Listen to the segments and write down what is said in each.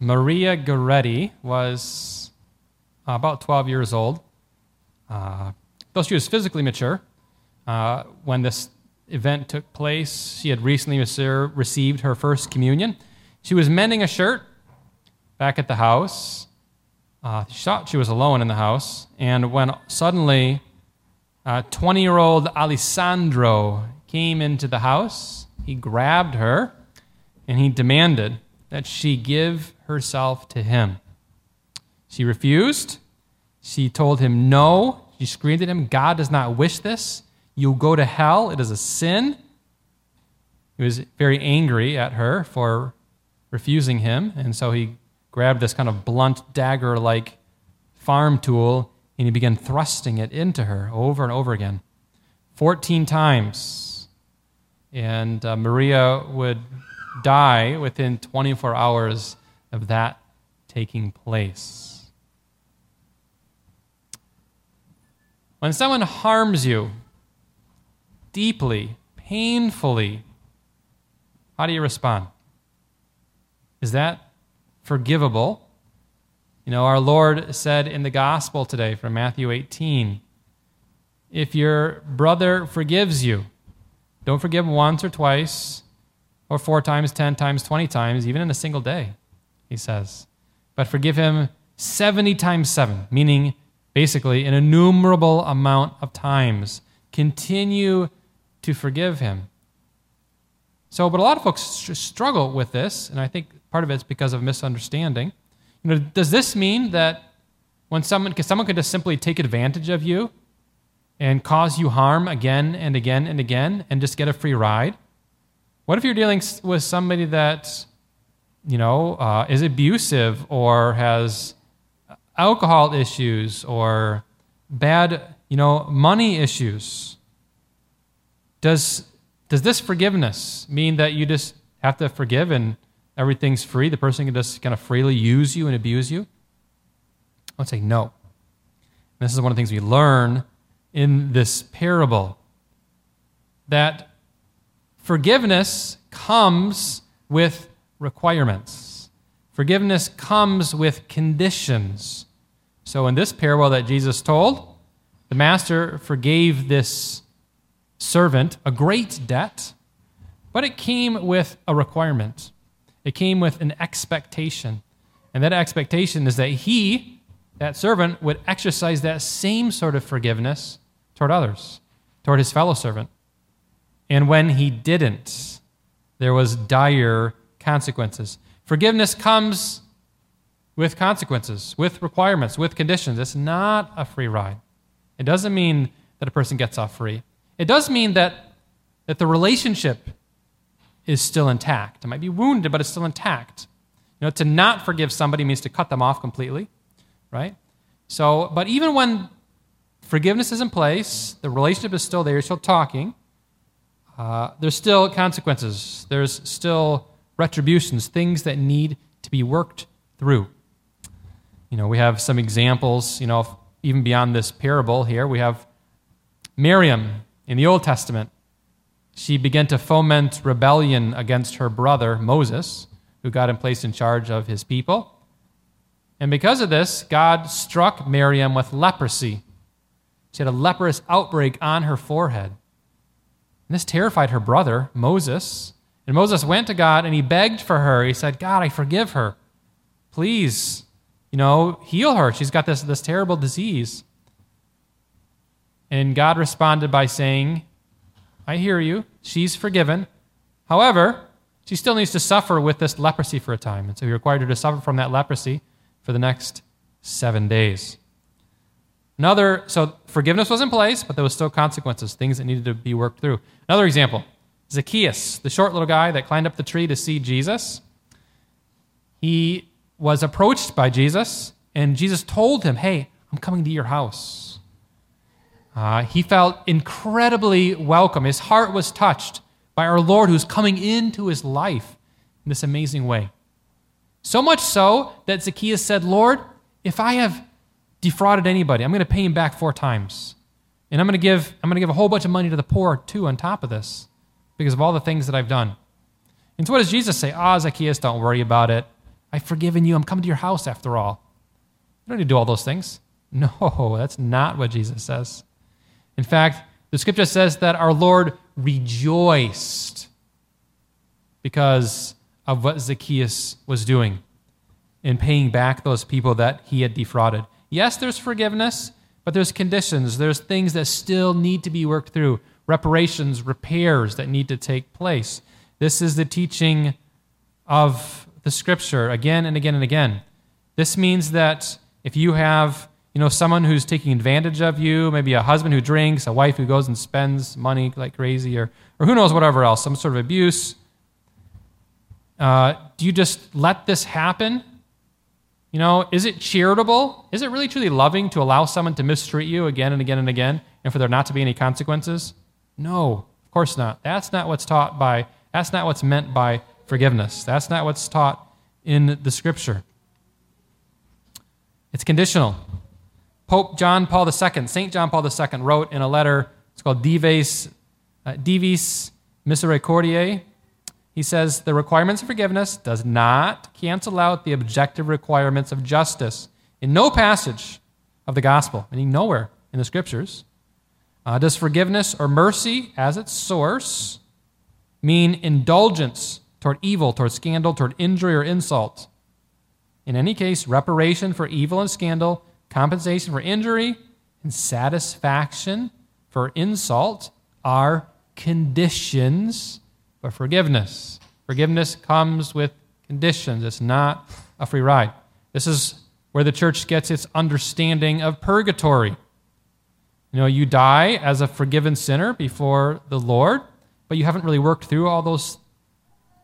Maria Goretti was about 12 years old. Uh, though she was physically mature, uh, when this event took place, she had recently received her first communion. She was mending a shirt back at the house. Uh, she thought she was alone in the house, and when suddenly 20 year old Alessandro came into the house, he grabbed her and he demanded that she give herself to him. She refused. She told him no. She screamed at him, God does not wish this. You'll go to hell. It is a sin. He was very angry at her for refusing him, and so he grabbed this kind of blunt dagger like farm tool and he began thrusting it into her over and over again 14 times. And uh, Maria would die within 24 hours of that taking place. When someone harms you deeply, painfully, how do you respond? Is that forgivable? You know, our Lord said in the gospel today from Matthew 18 if your brother forgives you, don't forgive once or twice or four times, ten times, twenty times, even in a single day, he says. But forgive him 70 times seven, meaning basically an innumerable amount of times. Continue to forgive him. So, but a lot of folks struggle with this, and I think part of it's because of misunderstanding. You know, does this mean that when someone, because someone could just simply take advantage of you and cause you harm again and again and again and just get a free ride? What if you're dealing with somebody that, you know, uh, is abusive or has alcohol issues or bad, you know, money issues? Does does this forgiveness mean that you just have to forgive and everything's free? The person can just kind of freely use you and abuse you? I would say no. And this is one of the things we learn in this parable that Forgiveness comes with requirements. Forgiveness comes with conditions. So, in this parable that Jesus told, the master forgave this servant a great debt, but it came with a requirement. It came with an expectation. And that expectation is that he, that servant, would exercise that same sort of forgiveness toward others, toward his fellow servant. And when he didn't, there was dire consequences. Forgiveness comes with consequences, with requirements, with conditions. It's not a free ride. It doesn't mean that a person gets off free. It does mean that, that the relationship is still intact. It might be wounded, but it's still intact. You know, to not forgive somebody means to cut them off completely, right? So, but even when forgiveness is in place, the relationship is still there, you're still talking, uh, there's still consequences. There's still retributions, things that need to be worked through. You know, we have some examples, you know, even beyond this parable here. We have Miriam in the Old Testament. She began to foment rebellion against her brother, Moses, who got him placed in charge of his people. And because of this, God struck Miriam with leprosy. She had a leprous outbreak on her forehead. And this terrified her brother, Moses. And Moses went to God and he begged for her. He said, God, I forgive her. Please, you know, heal her. She's got this, this terrible disease. And God responded by saying, I hear you. She's forgiven. However, she still needs to suffer with this leprosy for a time. And so he required her to suffer from that leprosy for the next seven days. Another, so forgiveness was in place, but there was still consequences, things that needed to be worked through. Another example Zacchaeus, the short little guy that climbed up the tree to see Jesus. He was approached by Jesus, and Jesus told him, Hey, I'm coming to your house. Uh, he felt incredibly welcome. His heart was touched by our Lord who's coming into his life in this amazing way. So much so that Zacchaeus said, Lord, if I have defrauded anybody, I'm going to pay him back four times. And I'm going to give I'm going to give a whole bunch of money to the poor too on top of this because of all the things that I've done. And so what does Jesus say? Ah, oh, Zacchaeus, don't worry about it. I've forgiven you. I'm coming to your house after all. You don't need to do all those things. No, that's not what Jesus says. In fact, the scripture says that our Lord rejoiced because of what Zacchaeus was doing in paying back those people that he had defrauded. Yes, there's forgiveness, but there's conditions. There's things that still need to be worked through, reparations, repairs that need to take place. This is the teaching of the scripture again and again and again. This means that if you have, you know, someone who's taking advantage of you, maybe a husband who drinks, a wife who goes and spends money like crazy, or, or who knows, whatever else, some sort of abuse, uh, do you just let this happen? You know, is it charitable? Is it really truly loving to allow someone to mistreat you again and again and again and for there not to be any consequences? No, of course not. That's not what's taught by, that's not what's meant by forgiveness. That's not what's taught in the scripture. It's conditional. Pope John Paul II, St. John Paul II, wrote in a letter, it's called Dives, uh, Divis Misericordiae, he says the requirements of forgiveness does not cancel out the objective requirements of justice. In no passage of the gospel, meaning nowhere in the scriptures, uh, does forgiveness or mercy as its source mean indulgence toward evil, toward scandal, toward injury or insult. In any case, reparation for evil and scandal, compensation for injury, and satisfaction for insult are conditions but forgiveness. Forgiveness comes with conditions. It's not a free ride. This is where the church gets its understanding of purgatory. You know, you die as a forgiven sinner before the Lord, but you haven't really worked through all those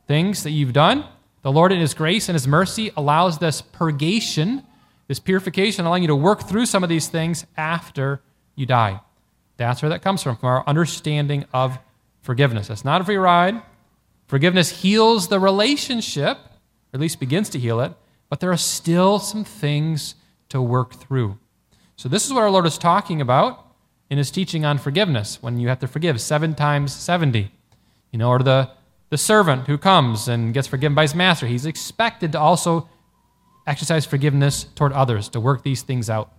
things that you've done. The Lord, in His grace and His mercy, allows this purgation, this purification, allowing you to work through some of these things after you die. That's where that comes from, from our understanding of forgiveness. It's not a free ride. Forgiveness heals the relationship, or at least begins to heal it, but there are still some things to work through. So, this is what our Lord is talking about in his teaching on forgiveness when you have to forgive seven times 70. You know, or the, the servant who comes and gets forgiven by his master, he's expected to also exercise forgiveness toward others, to work these things out,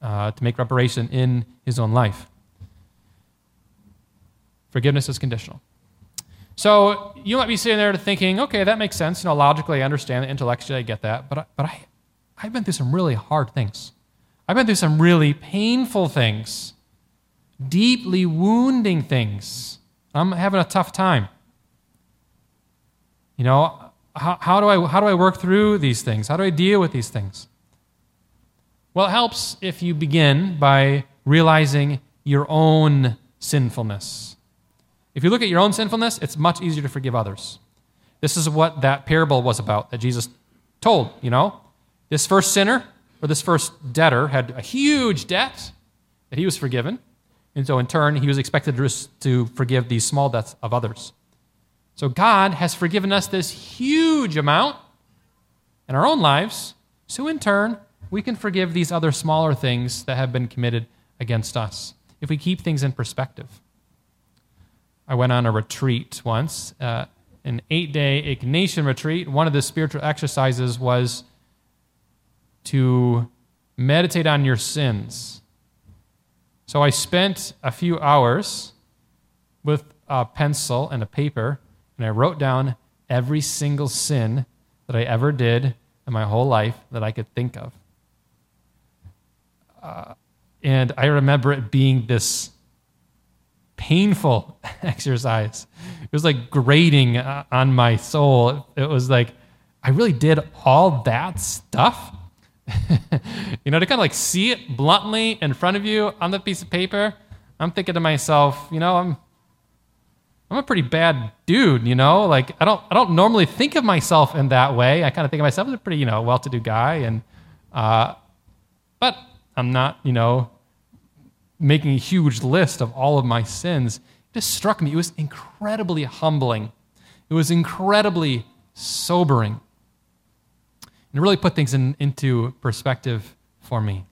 uh, to make reparation in his own life. Forgiveness is conditional. So you might be sitting there thinking, okay, that makes sense. You know, logically, I understand it. Intellectually, I get that. But, but I, I've been through some really hard things. I've been through some really painful things, deeply wounding things. I'm having a tough time. You know, how, how, do I, how do I work through these things? How do I deal with these things? Well, it helps if you begin by realizing your own sinfulness. If you look at your own sinfulness, it's much easier to forgive others. This is what that parable was about that Jesus told, you know? This first sinner, or this first debtor, had a huge debt that he was forgiven. And so, in turn, he was expected to forgive these small debts of others. So, God has forgiven us this huge amount in our own lives. So, in turn, we can forgive these other smaller things that have been committed against us if we keep things in perspective. I went on a retreat once, uh, an eight day Ignatian retreat. One of the spiritual exercises was to meditate on your sins. So I spent a few hours with a pencil and a paper, and I wrote down every single sin that I ever did in my whole life that I could think of. Uh, and I remember it being this painful exercise. It was like grating uh, on my soul. It was like, I really did all that stuff. you know, to kind of like see it bluntly in front of you on the piece of paper, I'm thinking to myself, you know, I'm I'm a pretty bad dude, you know? Like I don't I don't normally think of myself in that way. I kind of think of myself as a pretty, you know, well-to-do guy and uh but I'm not, you know, making a huge list of all of my sins, it just struck me. It was incredibly humbling. It was incredibly sobering. And really put things in, into perspective for me.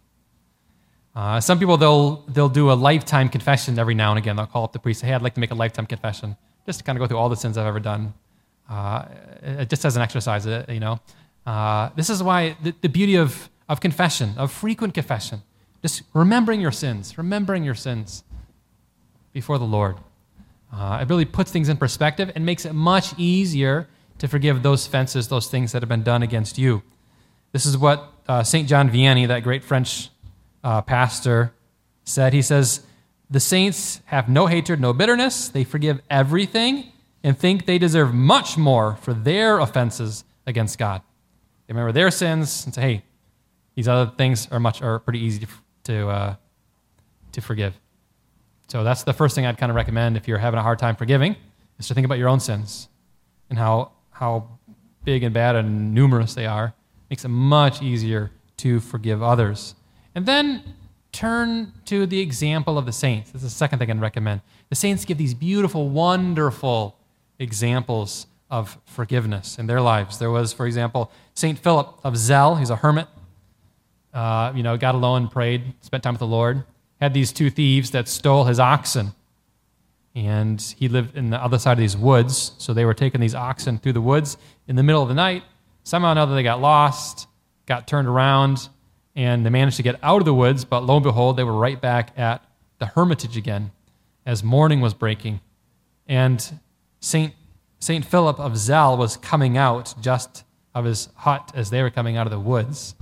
Uh, some people, they'll, they'll do a lifetime confession every now and again. They'll call up the priest, say, hey, I'd like to make a lifetime confession, just to kind of go through all the sins I've ever done, uh, just as an exercise, uh, you know. Uh, this is why the, the beauty of, of confession, of frequent confession, just remembering your sins, remembering your sins before the Lord. Uh, it really puts things in perspective and makes it much easier to forgive those offenses, those things that have been done against you. This is what uh, St. John Vianney, that great French uh, pastor, said. He says, The saints have no hatred, no bitterness. They forgive everything and think they deserve much more for their offenses against God. They remember their sins and say, hey, these other things are much are pretty easy to, to, uh, to forgive. So that's the first thing I'd kind of recommend if you're having a hard time forgiving, is to think about your own sins and how, how big and bad and numerous they are. Makes it much easier to forgive others. And then turn to the example of the saints. This is the second thing I'd recommend. The saints give these beautiful, wonderful examples of forgiveness in their lives. There was, for example, St. Philip of Zell. He's a hermit. Uh, you know, got alone, prayed, spent time with the Lord. Had these two thieves that stole his oxen. And he lived in the other side of these woods. So they were taking these oxen through the woods in the middle of the night. Somehow or another, they got lost, got turned around, and they managed to get out of the woods. But lo and behold, they were right back at the hermitage again as morning was breaking. And St. St. Philip of Zell was coming out just of his hut as they were coming out of the woods.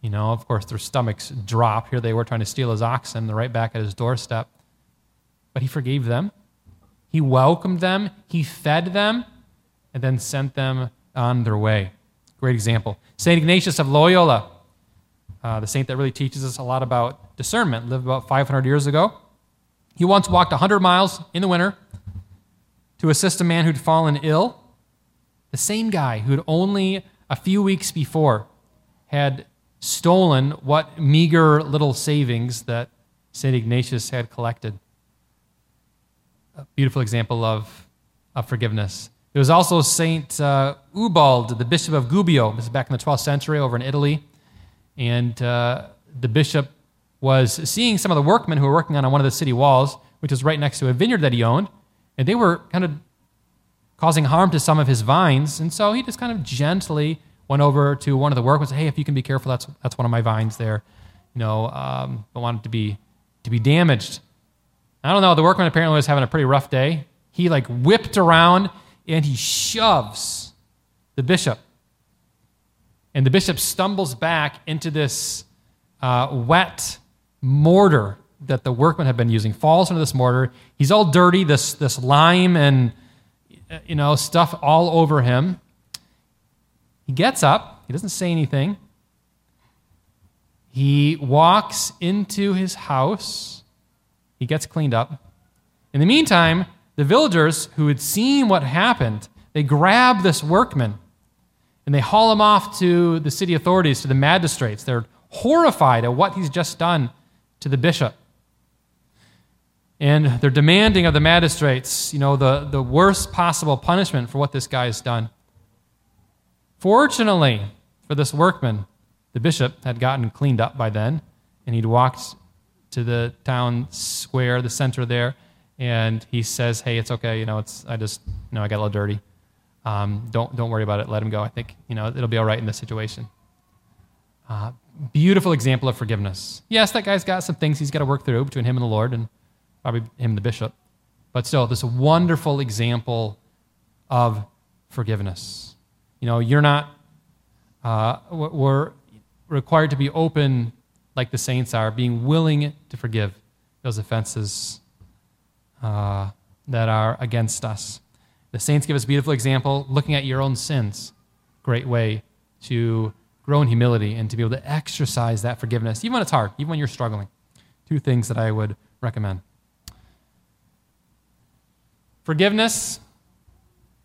You know, of course, their stomachs drop. Here they were trying to steal his oxen. They're right back at his doorstep. But he forgave them. He welcomed them. He fed them and then sent them on their way. Great example. St. Ignatius of Loyola, uh, the saint that really teaches us a lot about discernment, lived about 500 years ago. He once walked 100 miles in the winter to assist a man who'd fallen ill. The same guy who'd only a few weeks before had stolen what meager little savings that St. Ignatius had collected. A beautiful example of, of forgiveness. There was also St. Uh, Ubald, the Bishop of Gubbio. This is back in the 12th century over in Italy. And uh, the bishop was seeing some of the workmen who were working on one of the city walls, which was right next to a vineyard that he owned. And they were kind of causing harm to some of his vines. And so he just kind of gently went over to one of the workmen and said, Hey, if you can be careful, that's, that's one of my vines there. You know, um, don't want it to be, to be damaged. I don't know. The workman apparently was having a pretty rough day. He like whipped around and he shoves the bishop. And the bishop stumbles back into this uh, wet mortar that the workmen have been using, falls into this mortar. He's all dirty, this, this lime and you know, stuff all over him. He gets up, he doesn't say anything. He walks into his house, he gets cleaned up. In the meantime, the villagers who had seen what happened, they grab this workman and they haul him off to the city authorities, to the magistrates. They're horrified at what he's just done to the bishop. And they're demanding of the magistrates, you know, the, the worst possible punishment for what this guy has done. Fortunately for this workman, the bishop had gotten cleaned up by then, and he'd walked to the town square, the center there, and he says, "Hey, it's okay. You know, it's I just, you know, I got a little dirty. Um, don't don't worry about it. Let him go. I think you know it'll be all right in this situation." Uh, beautiful example of forgiveness. Yes, that guy's got some things he's got to work through between him and the Lord, and probably him, and the bishop. But still, this wonderful example of forgiveness. You know, you're not, uh, we're required to be open like the saints are, being willing to forgive those offenses uh, that are against us. The saints give us a beautiful example looking at your own sins. Great way to grow in humility and to be able to exercise that forgiveness, even when it's hard, even when you're struggling. Two things that I would recommend. Forgiveness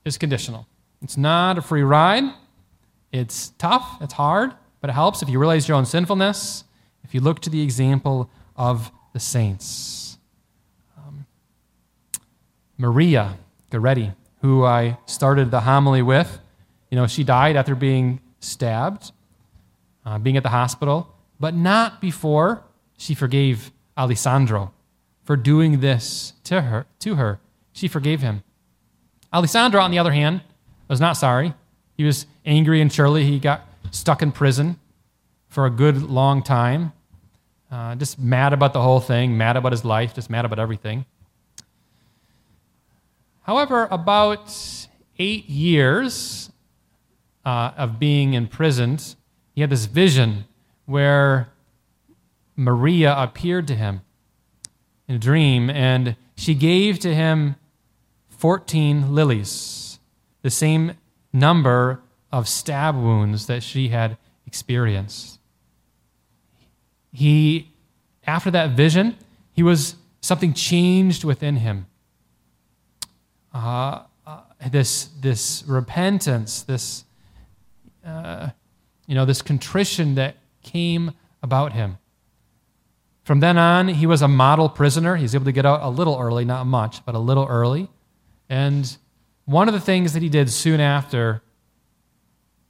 is conditional. It's not a free ride. It's tough, it's hard, but it helps if you realize your own sinfulness, if you look to the example of the saints. Um, Maria Goretti, who I started the homily with, you know, she died after being stabbed, uh, being at the hospital, but not before she forgave Alessandro for doing this to her. To her. She forgave him. Alessandro, on the other hand, was not sorry. He was angry and surely he got stuck in prison for a good long time. Uh, just mad about the whole thing, mad about his life, just mad about everything. However, about eight years uh, of being imprisoned, he had this vision where Maria appeared to him in a dream, and she gave to him 14 lilies, the same number of stab wounds that she had experienced. He, after that vision, he was something changed within him. Uh, uh, this, this repentance, this, uh, you know, this contrition that came about him. From then on, he was a model prisoner. He was able to get out a little early, not much, but a little early. And one of the things that he did soon after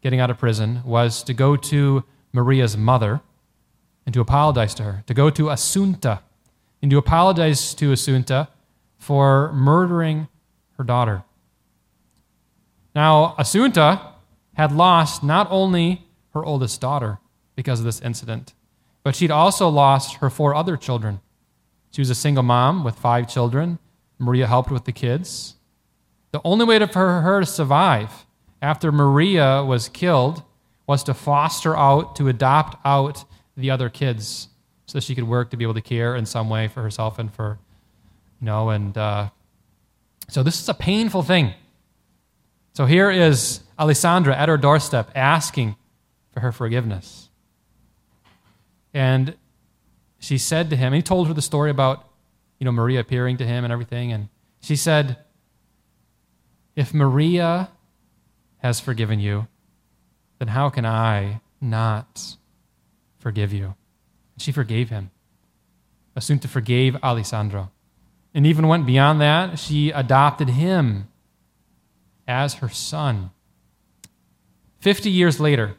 getting out of prison was to go to Maria's mother and to apologize to her, to go to Assunta and to apologize to Assunta for murdering her daughter. Now, Assunta had lost not only her oldest daughter because of this incident, but she'd also lost her four other children. She was a single mom with five children. Maria helped with the kids. The only way for her to survive after Maria was killed was to foster out, to adopt out the other kids so she could work to be able to care in some way for herself and for, you know, and uh, so this is a painful thing. So here is Alessandro at her doorstep asking for her forgiveness. And she said to him, he told her the story about, you know, Maria appearing to him and everything. And she said, If Maria has forgiven you, then how can I not forgive you? And She forgave him. Assunta forgave Alessandro. And even went beyond that. She adopted him as her son. Fifty years later,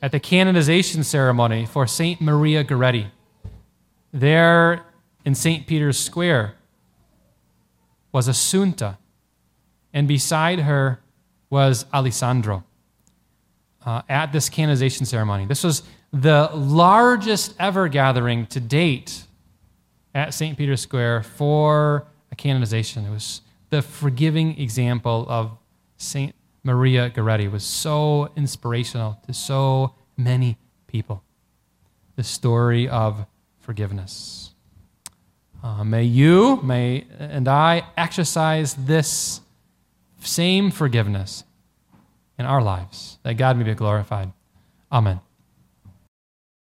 at the canonization ceremony for St. Maria Goretti, there in St. Peter's Square was Assunta, and beside her was Alessandro uh, at this canonization ceremony. This was the largest ever gathering to date at St. Peter's Square for a canonization. It was the forgiving example of St. Maria Goretti. It was so inspirational to so many people. The story of forgiveness. Uh, may you, may and I exercise this same forgiveness in our lives, that God may be glorified. Amen.